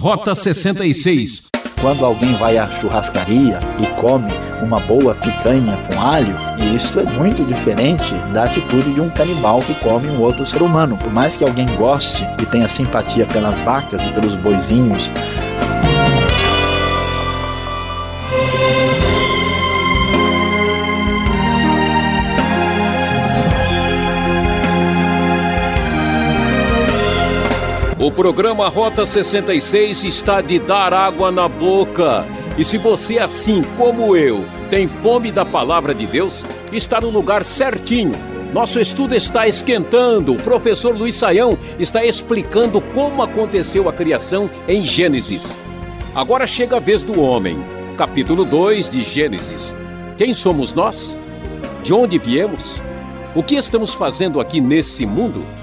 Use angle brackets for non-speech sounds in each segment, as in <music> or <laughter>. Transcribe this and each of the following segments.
Rota 66. Quando alguém vai à churrascaria e come uma boa picanha com alho, e isto é muito diferente da atitude de um canibal que come um outro ser humano. Por mais que alguém goste e tenha simpatia pelas vacas e pelos boizinhos, O programa Rota 66 está de dar água na boca. E se você, assim como eu, tem fome da palavra de Deus, está no lugar certinho. Nosso estudo está esquentando. O professor Luiz Saião está explicando como aconteceu a criação em Gênesis. Agora chega a vez do homem. Capítulo 2 de Gênesis. Quem somos nós? De onde viemos? O que estamos fazendo aqui nesse mundo?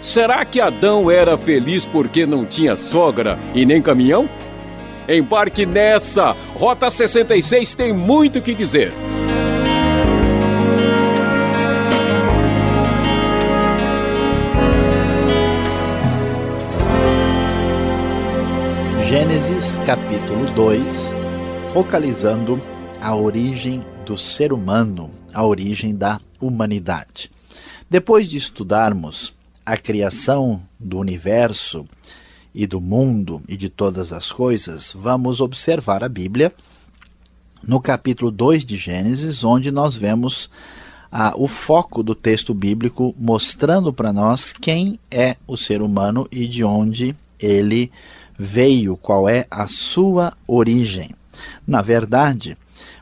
Será que Adão era feliz porque não tinha sogra e nem caminhão? Embarque nessa! Rota 66 tem muito que dizer. Gênesis capítulo 2, focalizando a origem do ser humano, a origem da humanidade. Depois de estudarmos a criação do universo e do mundo e de todas as coisas, vamos observar a Bíblia no capítulo 2 de Gênesis, onde nós vemos ah, o foco do texto bíblico mostrando para nós quem é o ser humano e de onde ele veio, qual é a sua origem. Na verdade,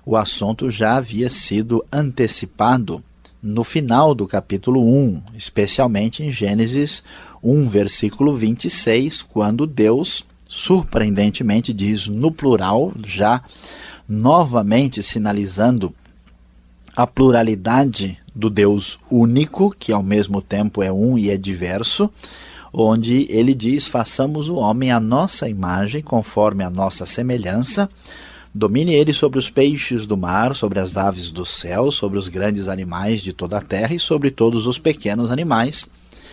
o assunto já havia sido antecipado no final do capítulo 1, especialmente em Gênesis 1, versículo 26, quando Deus, surpreendentemente, diz no plural, já novamente sinalizando a pluralidade do Deus único, que ao mesmo tempo é um e é diverso, onde ele diz: façamos o homem à nossa imagem, conforme a nossa semelhança Domine ele sobre os peixes do mar, sobre as aves do céu, sobre os grandes animais de toda a terra e sobre todos os pequenos animais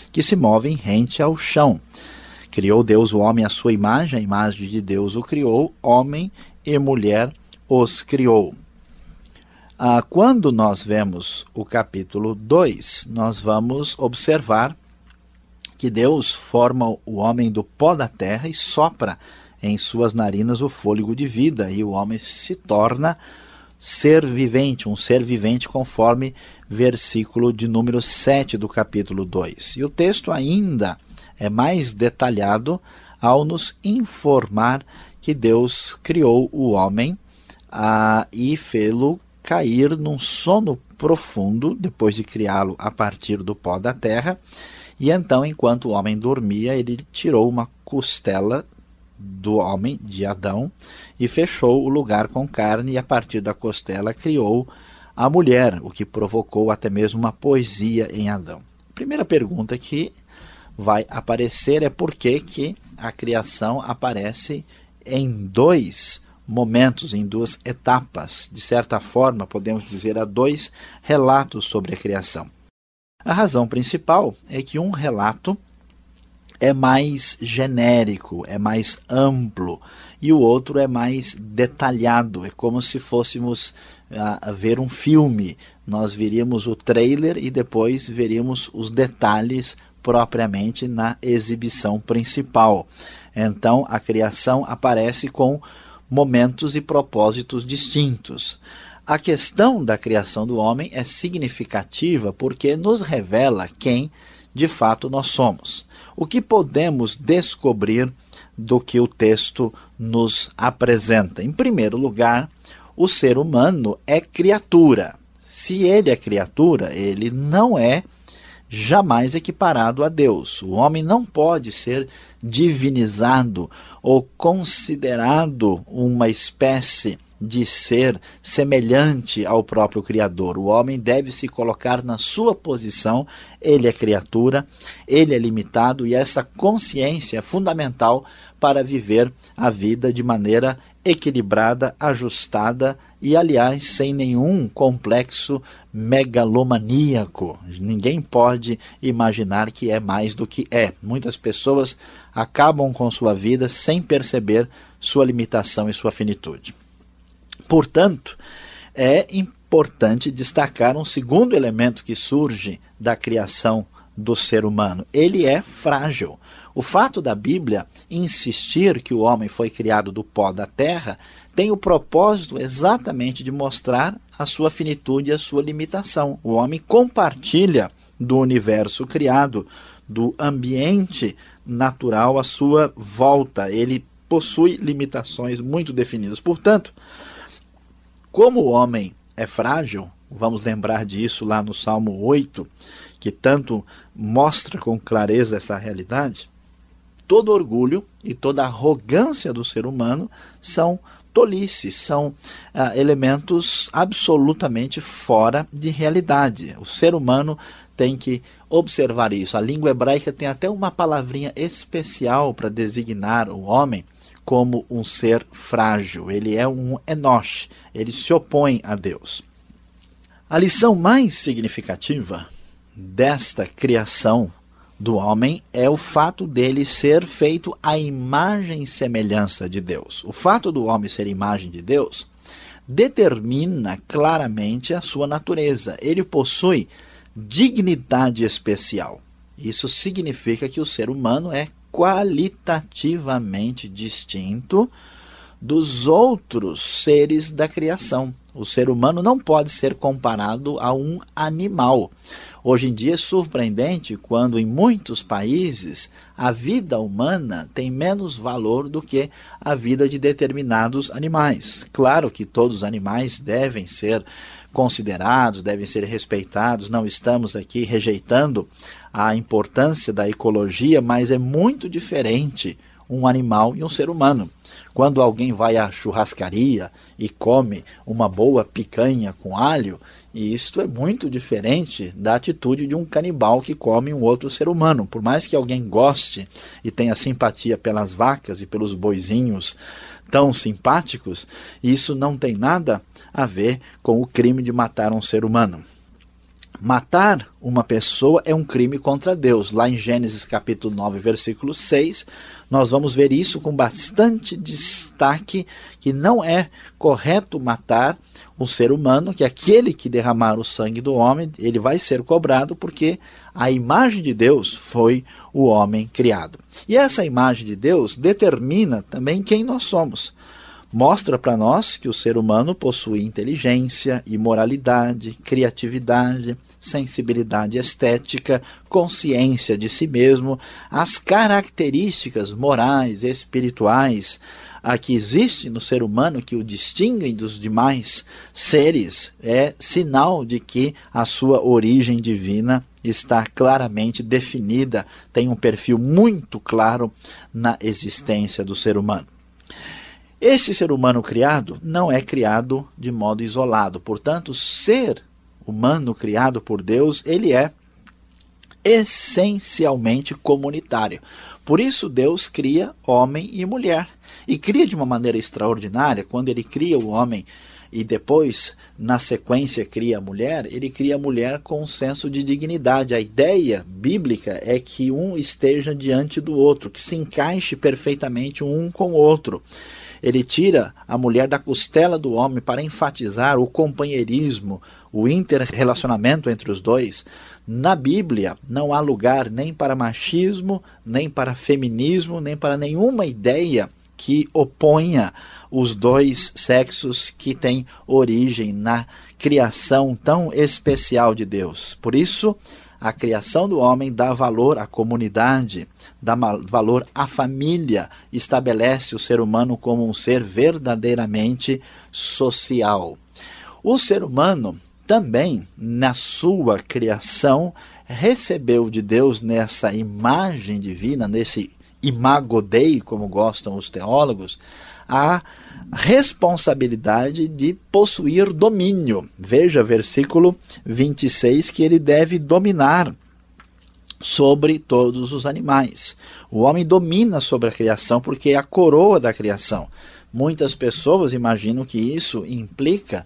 que se movem rente ao chão. Criou Deus o homem à sua imagem, a imagem de Deus o criou, homem e mulher os criou. Ah, quando nós vemos o capítulo 2, nós vamos observar que Deus forma o homem do pó da terra e sopra em suas narinas o fôlego de vida, e o homem se torna ser vivente, um ser vivente, conforme versículo de número 7 do capítulo 2. E o texto ainda é mais detalhado ao nos informar que Deus criou o homem ah, e fê-lo cair num sono profundo, depois de criá-lo a partir do pó da terra. E então, enquanto o homem dormia, ele tirou uma costela do homem, de Adão, e fechou o lugar com carne, e a partir da costela criou a mulher, o que provocou até mesmo uma poesia em Adão. A primeira pergunta que vai aparecer é por que, que a criação aparece em dois momentos, em duas etapas. De certa forma, podemos dizer, há dois relatos sobre a criação. A razão principal é que um relato é mais genérico, é mais amplo, e o outro é mais detalhado. É como se fôssemos a, a ver um filme. Nós veríamos o trailer e depois veríamos os detalhes propriamente na exibição principal. Então a criação aparece com momentos e propósitos distintos. A questão da criação do homem é significativa porque nos revela quem de fato nós somos. O que podemos descobrir do que o texto nos apresenta? Em primeiro lugar, o ser humano é criatura. Se ele é criatura, ele não é jamais equiparado a Deus. O homem não pode ser divinizado ou considerado uma espécie de ser semelhante ao próprio Criador. O homem deve se colocar na sua posição, ele é criatura, ele é limitado e essa consciência é fundamental para viver a vida de maneira equilibrada, ajustada e, aliás, sem nenhum complexo megalomaníaco. Ninguém pode imaginar que é mais do que é. Muitas pessoas acabam com sua vida sem perceber sua limitação e sua finitude. Portanto, é importante destacar um segundo elemento que surge da criação do ser humano. Ele é frágil. O fato da Bíblia insistir que o homem foi criado do pó da terra tem o propósito exatamente de mostrar a sua finitude e a sua limitação. O homem compartilha do universo criado, do ambiente natural à sua volta. Ele possui limitações muito definidas. Portanto, como o homem é frágil, vamos lembrar disso lá no Salmo 8, que tanto mostra com clareza essa realidade, todo orgulho e toda arrogância do ser humano são tolices, são ah, elementos absolutamente fora de realidade. O ser humano tem que observar isso. A língua hebraica tem até uma palavrinha especial para designar o homem como um ser frágil. Ele é um enosh, ele se opõe a Deus. A lição mais significativa desta criação do homem é o fato dele ser feito à imagem e semelhança de Deus. O fato do homem ser imagem de Deus determina claramente a sua natureza. Ele possui dignidade especial. Isso significa que o ser humano é qualitativamente distinto dos outros seres da criação. O ser humano não pode ser comparado a um animal. Hoje em dia é surpreendente quando em muitos países a vida humana tem menos valor do que a vida de determinados animais. Claro que todos os animais devem ser considerados, devem ser respeitados, não estamos aqui rejeitando a importância da ecologia, mas é muito diferente um animal e um ser humano. Quando alguém vai à churrascaria e come uma boa picanha com alho, e isto é muito diferente da atitude de um canibal que come um outro ser humano. Por mais que alguém goste e tenha simpatia pelas vacas e pelos boizinhos tão simpáticos, isso não tem nada a ver com o crime de matar um ser humano. Matar uma pessoa é um crime contra Deus. Lá em Gênesis capítulo 9, versículo 6, nós vamos ver isso com bastante destaque que não é correto matar um ser humano, que aquele que derramar o sangue do homem, ele vai ser cobrado porque a imagem de Deus foi o homem criado. E essa imagem de Deus determina também quem nós somos mostra para nós que o ser humano possui inteligência, imoralidade, criatividade, sensibilidade estética, consciência de si mesmo, as características morais, espirituais, a que existe no ser humano que o distinguem dos demais seres é sinal de que a sua origem divina está claramente definida, tem um perfil muito claro na existência do ser humano. Este ser humano criado não é criado de modo isolado, portanto, ser humano criado por Deus, ele é essencialmente comunitário. Por isso Deus cria homem e mulher. E cria de uma maneira extraordinária, quando ele cria o homem e depois, na sequência, cria a mulher, ele cria a mulher com um senso de dignidade. A ideia bíblica é que um esteja diante do outro, que se encaixe perfeitamente um com o outro. Ele tira a mulher da costela do homem para enfatizar o companheirismo, o interrelacionamento entre os dois. Na Bíblia não há lugar nem para machismo, nem para feminismo, nem para nenhuma ideia que oponha os dois sexos que têm origem na criação tão especial de Deus. Por isso, a criação do homem dá valor à comunidade, dá valor à família, estabelece o ser humano como um ser verdadeiramente social. O ser humano também, na sua criação, recebeu de Deus nessa imagem divina, nesse imago Dei, como gostam os teólogos, a responsabilidade de possuir domínio. Veja versículo 26 que ele deve dominar sobre todos os animais. O homem domina sobre a criação porque é a coroa da criação. Muitas pessoas imaginam que isso implica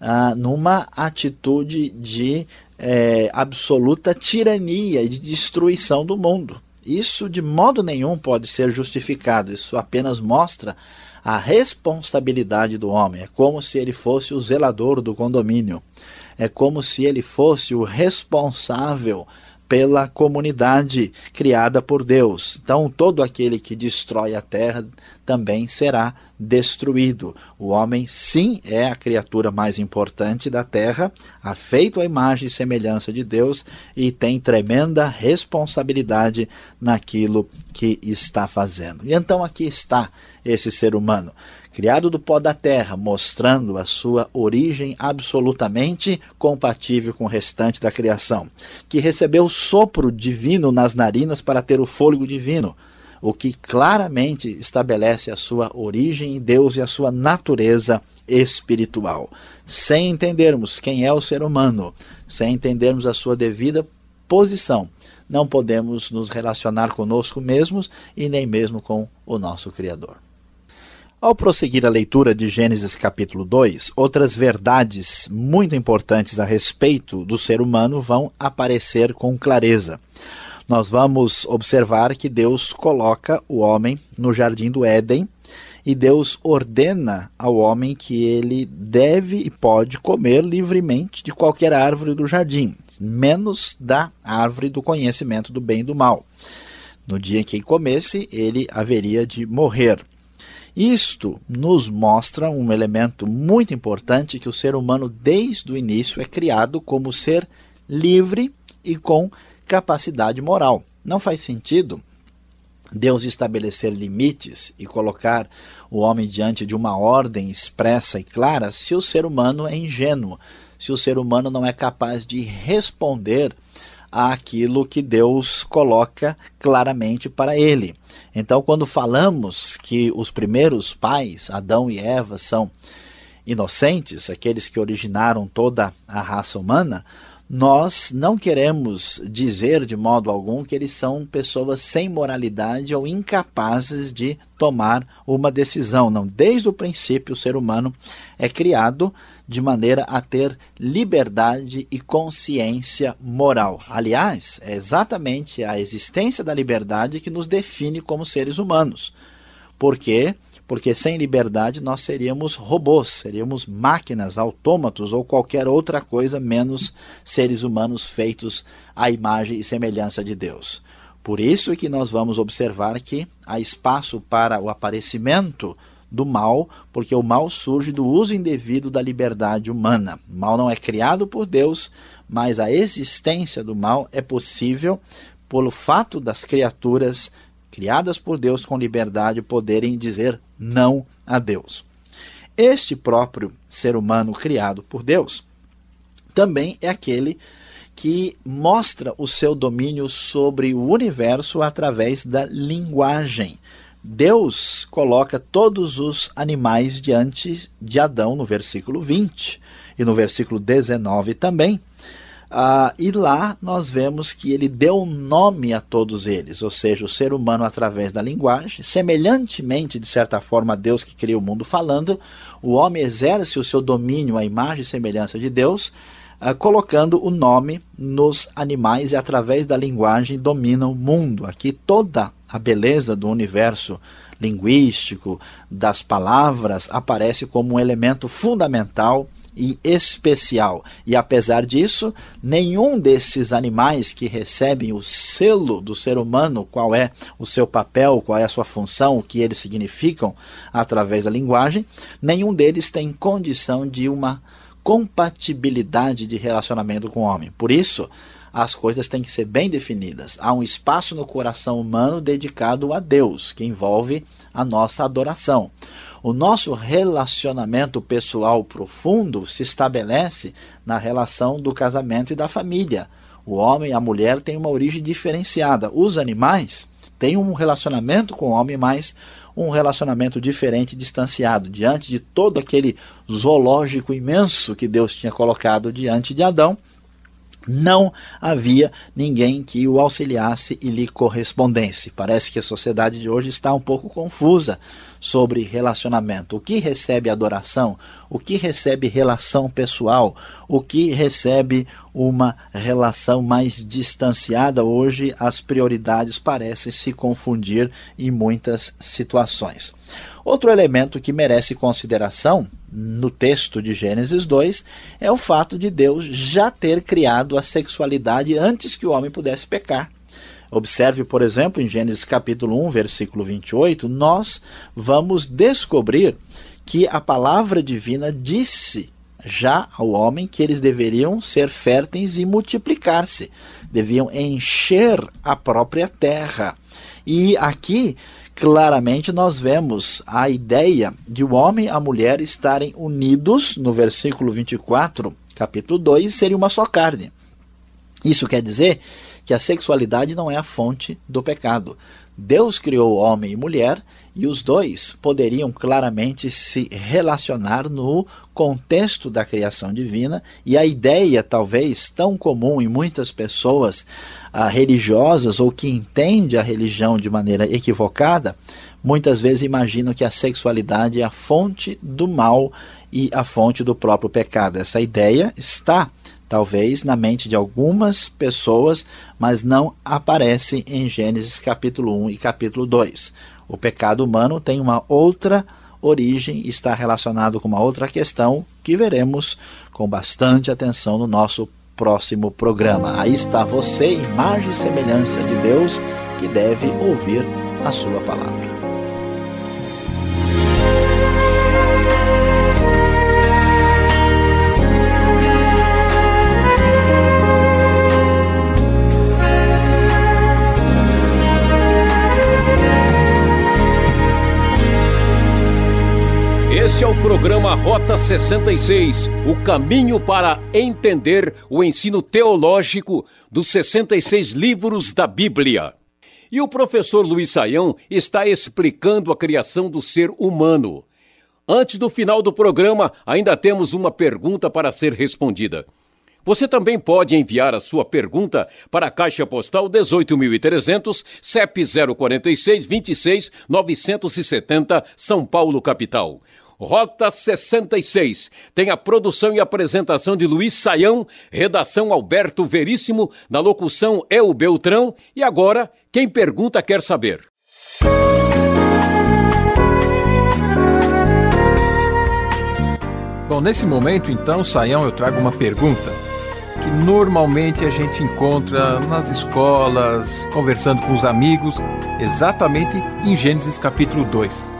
ah, numa atitude de é, absoluta tirania e de destruição do mundo. Isso de modo nenhum pode ser justificado, isso apenas mostra a responsabilidade do homem. É como se ele fosse o zelador do condomínio, é como se ele fosse o responsável pela comunidade criada por Deus. Então, todo aquele que destrói a terra também será destruído. O homem, sim, é a criatura mais importante da terra, afeito à imagem e semelhança de Deus e tem tremenda responsabilidade naquilo que está fazendo. E então aqui está esse ser humano criado do pó da terra, mostrando a sua origem absolutamente compatível com o restante da criação, que recebeu o sopro divino nas narinas para ter o fôlego divino, o que claramente estabelece a sua origem em Deus e a sua natureza espiritual. Sem entendermos quem é o ser humano, sem entendermos a sua devida posição, não podemos nos relacionar conosco mesmos e nem mesmo com o nosso Criador. Ao prosseguir a leitura de Gênesis capítulo 2, outras verdades muito importantes a respeito do ser humano vão aparecer com clareza. Nós vamos observar que Deus coloca o homem no jardim do Éden e Deus ordena ao homem que ele deve e pode comer livremente de qualquer árvore do jardim, menos da árvore do conhecimento do bem e do mal. No dia em que comesse, ele haveria de morrer. Isto nos mostra um elemento muito importante que o ser humano desde o início é criado como ser livre e com capacidade moral. Não faz sentido Deus estabelecer limites e colocar o homem diante de uma ordem expressa e clara se o ser humano é ingênuo, se o ser humano não é capaz de responder àquilo que Deus coloca claramente para ele. Então, quando falamos que os primeiros pais, Adão e Eva, são inocentes, aqueles que originaram toda a raça humana, nós não queremos dizer de modo algum que eles são pessoas sem moralidade ou incapazes de tomar uma decisão. Não, desde o princípio o ser humano é criado de maneira a ter liberdade e consciência moral. Aliás, é exatamente a existência da liberdade que nos define como seres humanos. Por quê? Porque sem liberdade nós seríamos robôs, seríamos máquinas, autômatos ou qualquer outra coisa menos seres humanos feitos à imagem e semelhança de Deus. Por isso que nós vamos observar que há espaço para o aparecimento do mal, porque o mal surge do uso indevido da liberdade humana. O mal não é criado por Deus, mas a existência do mal é possível pelo fato das criaturas criadas por Deus com liberdade poderem dizer não a Deus. Este próprio ser humano criado por Deus também é aquele que mostra o seu domínio sobre o universo através da linguagem. Deus coloca todos os animais diante de Adão no versículo 20 e no versículo 19 também. Ah, e lá nós vemos que ele deu nome a todos eles, ou seja, o ser humano através da linguagem, semelhantemente, de certa forma, a Deus que criou o mundo falando, o homem exerce o seu domínio à imagem e semelhança de Deus, ah, colocando o nome nos animais e através da linguagem domina o mundo. Aqui toda a beleza do universo linguístico, das palavras, aparece como um elemento fundamental e especial. E apesar disso, nenhum desses animais que recebem o selo do ser humano, qual é o seu papel, qual é a sua função, o que eles significam através da linguagem, nenhum deles tem condição de uma compatibilidade de relacionamento com o homem. Por isso, as coisas têm que ser bem definidas. Há um espaço no coração humano dedicado a Deus, que envolve a nossa adoração. O nosso relacionamento pessoal profundo se estabelece na relação do casamento e da família. O homem e a mulher têm uma origem diferenciada. Os animais têm um relacionamento com o homem, mas um relacionamento diferente, distanciado, diante de todo aquele zoológico imenso que Deus tinha colocado diante de Adão. Não havia ninguém que o auxiliasse e lhe correspondesse. Parece que a sociedade de hoje está um pouco confusa sobre relacionamento. O que recebe adoração, o que recebe relação pessoal, o que recebe uma relação mais distanciada. Hoje as prioridades parecem se confundir em muitas situações. Outro elemento que merece consideração no texto de Gênesis 2 é o fato de Deus já ter criado a sexualidade antes que o homem pudesse pecar. Observe, por exemplo, em Gênesis capítulo 1, versículo 28, nós vamos descobrir que a palavra divina disse já ao homem que eles deveriam ser férteis e multiplicar-se, deviam encher a própria terra. E aqui claramente nós vemos a ideia de o homem e a mulher estarem unidos no versículo 24, capítulo 2, serem uma só carne. Isso quer dizer que a sexualidade não é a fonte do pecado. Deus criou homem e mulher e os dois poderiam claramente se relacionar no contexto da criação divina, e a ideia, talvez tão comum em muitas pessoas ah, religiosas ou que entende a religião de maneira equivocada, muitas vezes imaginam que a sexualidade é a fonte do mal e a fonte do próprio pecado. Essa ideia está talvez na mente de algumas pessoas, mas não aparece em Gênesis capítulo 1 e capítulo 2. O pecado humano tem uma outra origem, está relacionado com uma outra questão que veremos com bastante atenção no nosso próximo programa. Aí está você, imagem e semelhança de Deus, que deve ouvir a sua palavra. Esse é o programa Rota 66, o caminho para entender o ensino teológico dos 66 livros da Bíblia. E o professor Luiz Saião está explicando a criação do ser humano. Antes do final do programa, ainda temos uma pergunta para ser respondida. Você também pode enviar a sua pergunta para a Caixa Postal 18.300, CEP 046 26 970, São Paulo, capital. Rota 66. Tem a produção e apresentação de Luiz Saião, redação Alberto Veríssimo, na locução é o Beltrão. E agora, quem pergunta quer saber. Bom, nesse momento, então, Saião, eu trago uma pergunta que normalmente a gente encontra nas escolas, conversando com os amigos, exatamente em Gênesis capítulo 2.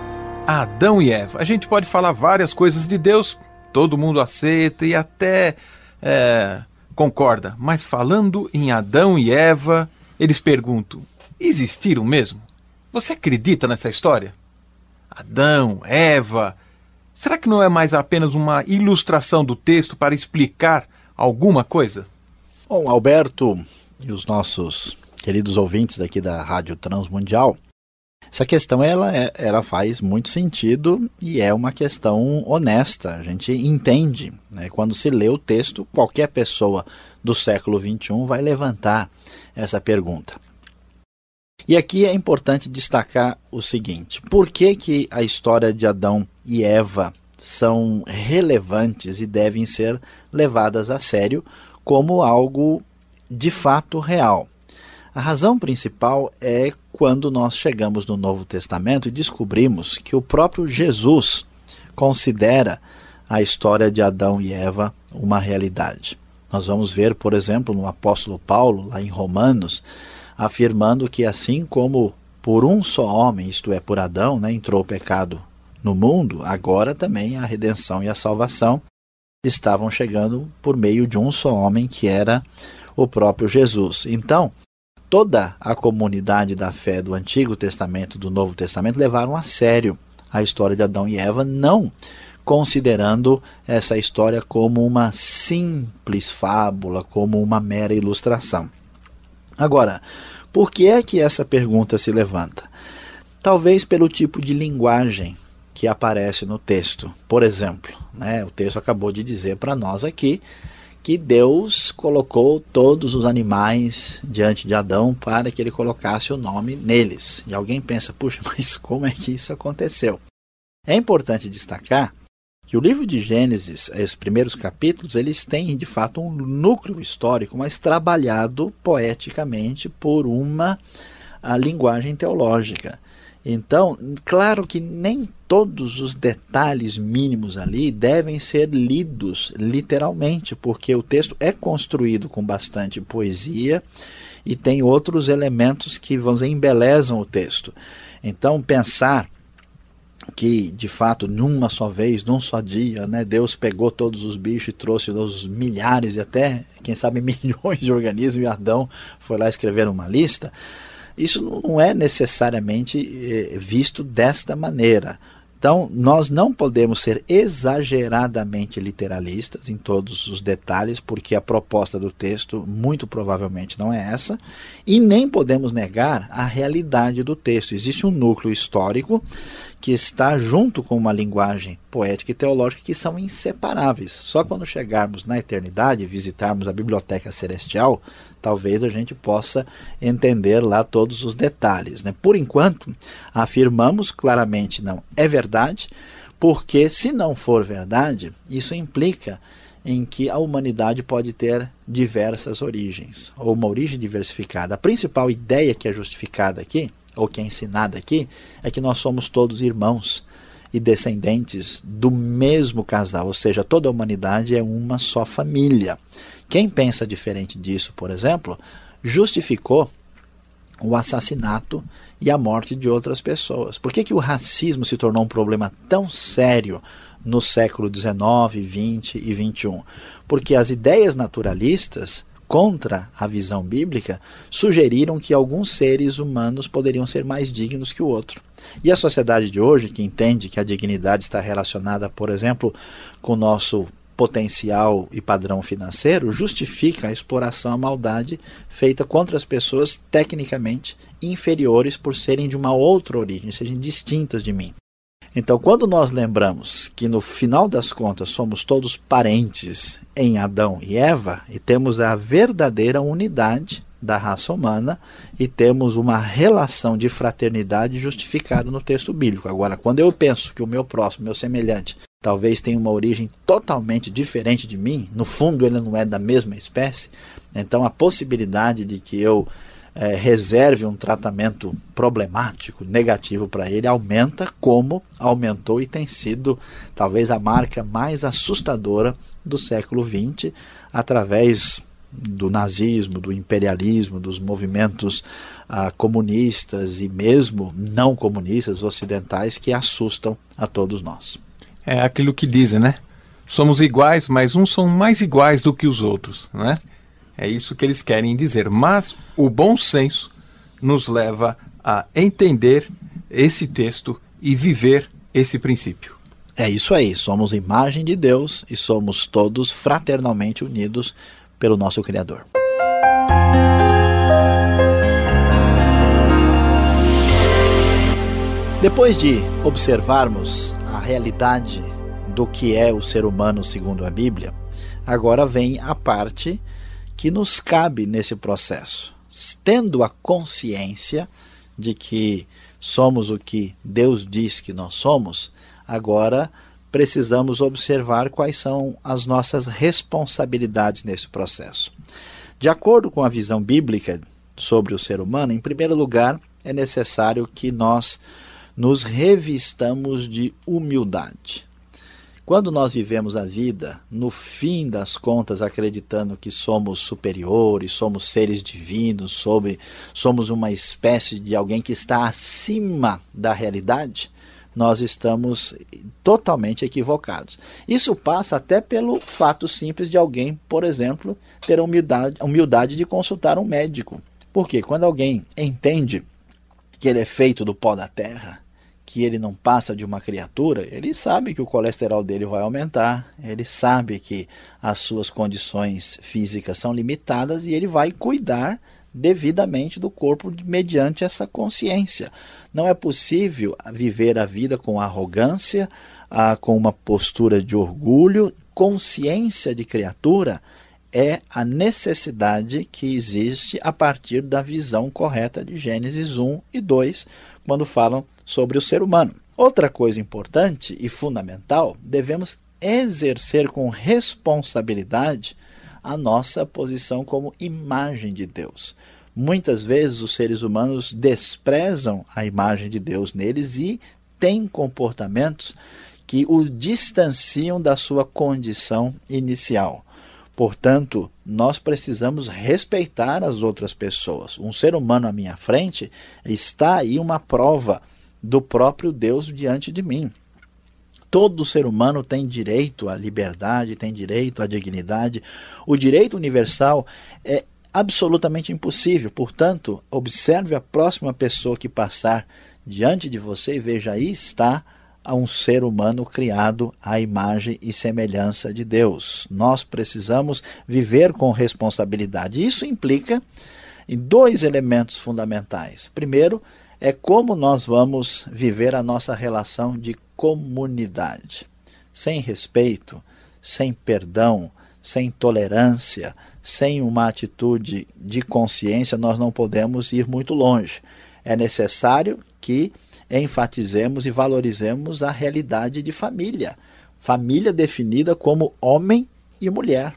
Adão e Eva. A gente pode falar várias coisas de Deus, todo mundo aceita e até é, concorda, mas falando em Adão e Eva, eles perguntam: existiram mesmo? Você acredita nessa história? Adão, Eva. Será que não é mais apenas uma ilustração do texto para explicar alguma coisa? Bom, Alberto e os nossos queridos ouvintes daqui da Rádio Transmundial, essa questão ela, é, ela faz muito sentido e é uma questão honesta. A gente entende. Né? Quando se lê o texto, qualquer pessoa do século XXI vai levantar essa pergunta. E aqui é importante destacar o seguinte: por que, que a história de Adão e Eva são relevantes e devem ser levadas a sério como algo de fato real? A razão principal é quando nós chegamos no Novo Testamento e descobrimos que o próprio Jesus considera a história de Adão e Eva uma realidade. Nós vamos ver, por exemplo, no apóstolo Paulo, lá em Romanos, afirmando que assim como por um só homem, isto é, por Adão, né, entrou o pecado no mundo, agora também a redenção e a salvação estavam chegando por meio de um só homem, que era o próprio Jesus. Então, toda a comunidade da fé do Antigo Testamento, do Novo Testamento, levaram a sério a história de Adão e Eva, não considerando essa história como uma simples fábula, como uma mera ilustração. Agora, por que é que essa pergunta se levanta? Talvez pelo tipo de linguagem que aparece no texto. Por exemplo, né, o texto acabou de dizer para nós aqui que Deus colocou todos os animais diante de Adão para que ele colocasse o nome neles. E alguém pensa, puxa, <laughs> mas como é que isso aconteceu? É importante destacar que o livro de Gênesis, os primeiros capítulos, eles têm de fato um núcleo histórico, mas trabalhado poeticamente por uma linguagem teológica. Então, claro que nem todos os detalhes mínimos ali devem ser lidos literalmente, porque o texto é construído com bastante poesia e tem outros elementos que dizer, embelezam o texto. Então, pensar que de fato numa só vez, num só dia, né, Deus pegou todos os bichos e trouxe os milhares e até, quem sabe, <laughs> milhões de organismos e Adão foi lá escrever uma lista. Isso não é necessariamente eh, visto desta maneira. Então, nós não podemos ser exageradamente literalistas em todos os detalhes, porque a proposta do texto muito provavelmente não é essa, e nem podemos negar a realidade do texto. Existe um núcleo histórico que está junto com uma linguagem poética e teológica que são inseparáveis. Só quando chegarmos na eternidade, visitarmos a biblioteca celestial, talvez a gente possa entender lá todos os detalhes. Né? Por enquanto, afirmamos claramente não é verdade, porque se não for verdade, isso implica em que a humanidade pode ter diversas origens, ou uma origem diversificada. A principal ideia que é justificada aqui ou que é ensinada aqui, é que nós somos todos irmãos e descendentes do mesmo casal, ou seja, toda a humanidade é uma só família. Quem pensa diferente disso, por exemplo, justificou o assassinato e a morte de outras pessoas. Por que, que o racismo se tornou um problema tão sério no século XIX, XX e XXI? Porque as ideias naturalistas contra a visão bíblica sugeriram que alguns seres humanos poderiam ser mais dignos que o outro. E a sociedade de hoje, que entende que a dignidade está relacionada, por exemplo, com o nosso potencial e padrão financeiro, justifica a exploração, a maldade feita contra as pessoas tecnicamente inferiores por serem de uma outra origem, sejam distintas de mim. Então, quando nós lembramos que no final das contas somos todos parentes em Adão e Eva e temos a verdadeira unidade da raça humana e temos uma relação de fraternidade justificada no texto bíblico. Agora, quando eu penso que o meu próximo, meu semelhante, talvez tenha uma origem totalmente diferente de mim, no fundo ele não é da mesma espécie, então a possibilidade de que eu é, reserve um tratamento problemático, negativo para ele, aumenta como aumentou e tem sido talvez a marca mais assustadora do século XX, através do nazismo, do imperialismo, dos movimentos ah, comunistas e mesmo não comunistas ocidentais que assustam a todos nós. É aquilo que dizem, né? Somos iguais, mas uns são mais iguais do que os outros, não é? Isso que eles querem dizer. Mas o bom senso nos leva a entender esse texto e viver esse princípio. É isso aí, somos imagem de Deus e somos todos fraternalmente unidos pelo nosso Criador. Depois de observarmos a realidade do que é o ser humano segundo a Bíblia, agora vem a parte que nos cabe nesse processo. Tendo a consciência de que somos o que Deus diz que nós somos, agora precisamos observar quais são as nossas responsabilidades nesse processo. De acordo com a visão bíblica sobre o ser humano, em primeiro lugar, é necessário que nós nos revistamos de humildade. Quando nós vivemos a vida, no fim das contas, acreditando que somos superiores, somos seres divinos, sobre, somos uma espécie de alguém que está acima da realidade, nós estamos totalmente equivocados. Isso passa até pelo fato simples de alguém, por exemplo, ter a humildade, a humildade de consultar um médico. Porque quando alguém entende que ele é feito do pó da terra, que ele não passa de uma criatura, ele sabe que o colesterol dele vai aumentar, ele sabe que as suas condições físicas são limitadas e ele vai cuidar devidamente do corpo mediante essa consciência. Não é possível viver a vida com arrogância, ah, com uma postura de orgulho. Consciência de criatura é a necessidade que existe a partir da visão correta de Gênesis 1 e 2, quando falam sobre o ser humano. Outra coisa importante e fundamental, devemos exercer com responsabilidade a nossa posição como imagem de Deus. Muitas vezes os seres humanos desprezam a imagem de Deus neles e têm comportamentos que o distanciam da sua condição inicial. Portanto, nós precisamos respeitar as outras pessoas. Um ser humano à minha frente está aí uma prova do próprio Deus diante de mim. Todo ser humano tem direito à liberdade, tem direito à dignidade. O direito universal é absolutamente impossível. Portanto, observe a próxima pessoa que passar diante de você e veja aí está a um ser humano criado à imagem e semelhança de Deus. Nós precisamos viver com responsabilidade. Isso implica em dois elementos fundamentais. Primeiro, é como nós vamos viver a nossa relação de comunidade. Sem respeito, sem perdão, sem tolerância, sem uma atitude de consciência, nós não podemos ir muito longe. É necessário que enfatizemos e valorizemos a realidade de família. Família definida como homem e mulher,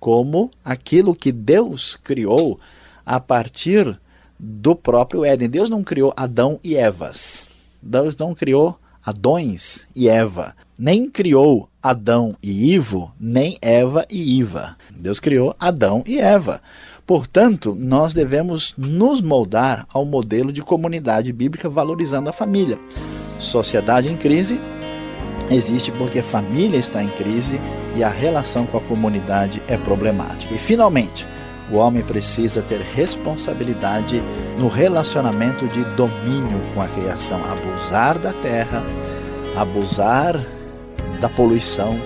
como aquilo que Deus criou a partir do próprio Éden. Deus não criou Adão e Evas. Deus não criou Adões e Eva. Nem criou Adão e Ivo, nem Eva e Iva. Deus criou Adão e Eva. Portanto, nós devemos nos moldar ao modelo de comunidade bíblica valorizando a família. Sociedade em crise existe porque a família está em crise e a relação com a comunidade é problemática. E, finalmente, o homem precisa ter responsabilidade no relacionamento de domínio com a criação, abusar da terra, abusar da poluição,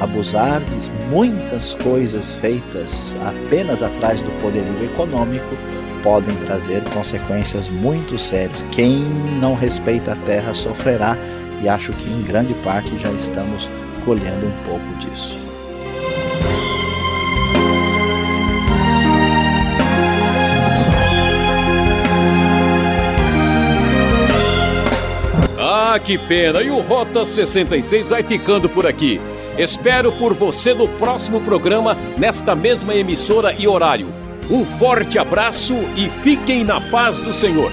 abusar de muitas coisas feitas apenas atrás do poderio econômico podem trazer consequências muito sérias. Quem não respeita a terra sofrerá e acho que em grande parte já estamos colhendo um pouco disso. Ah, que pena! E o Rota 66 vai ficando por aqui. Espero por você no próximo programa, nesta mesma emissora e horário. Um forte abraço e fiquem na paz do Senhor.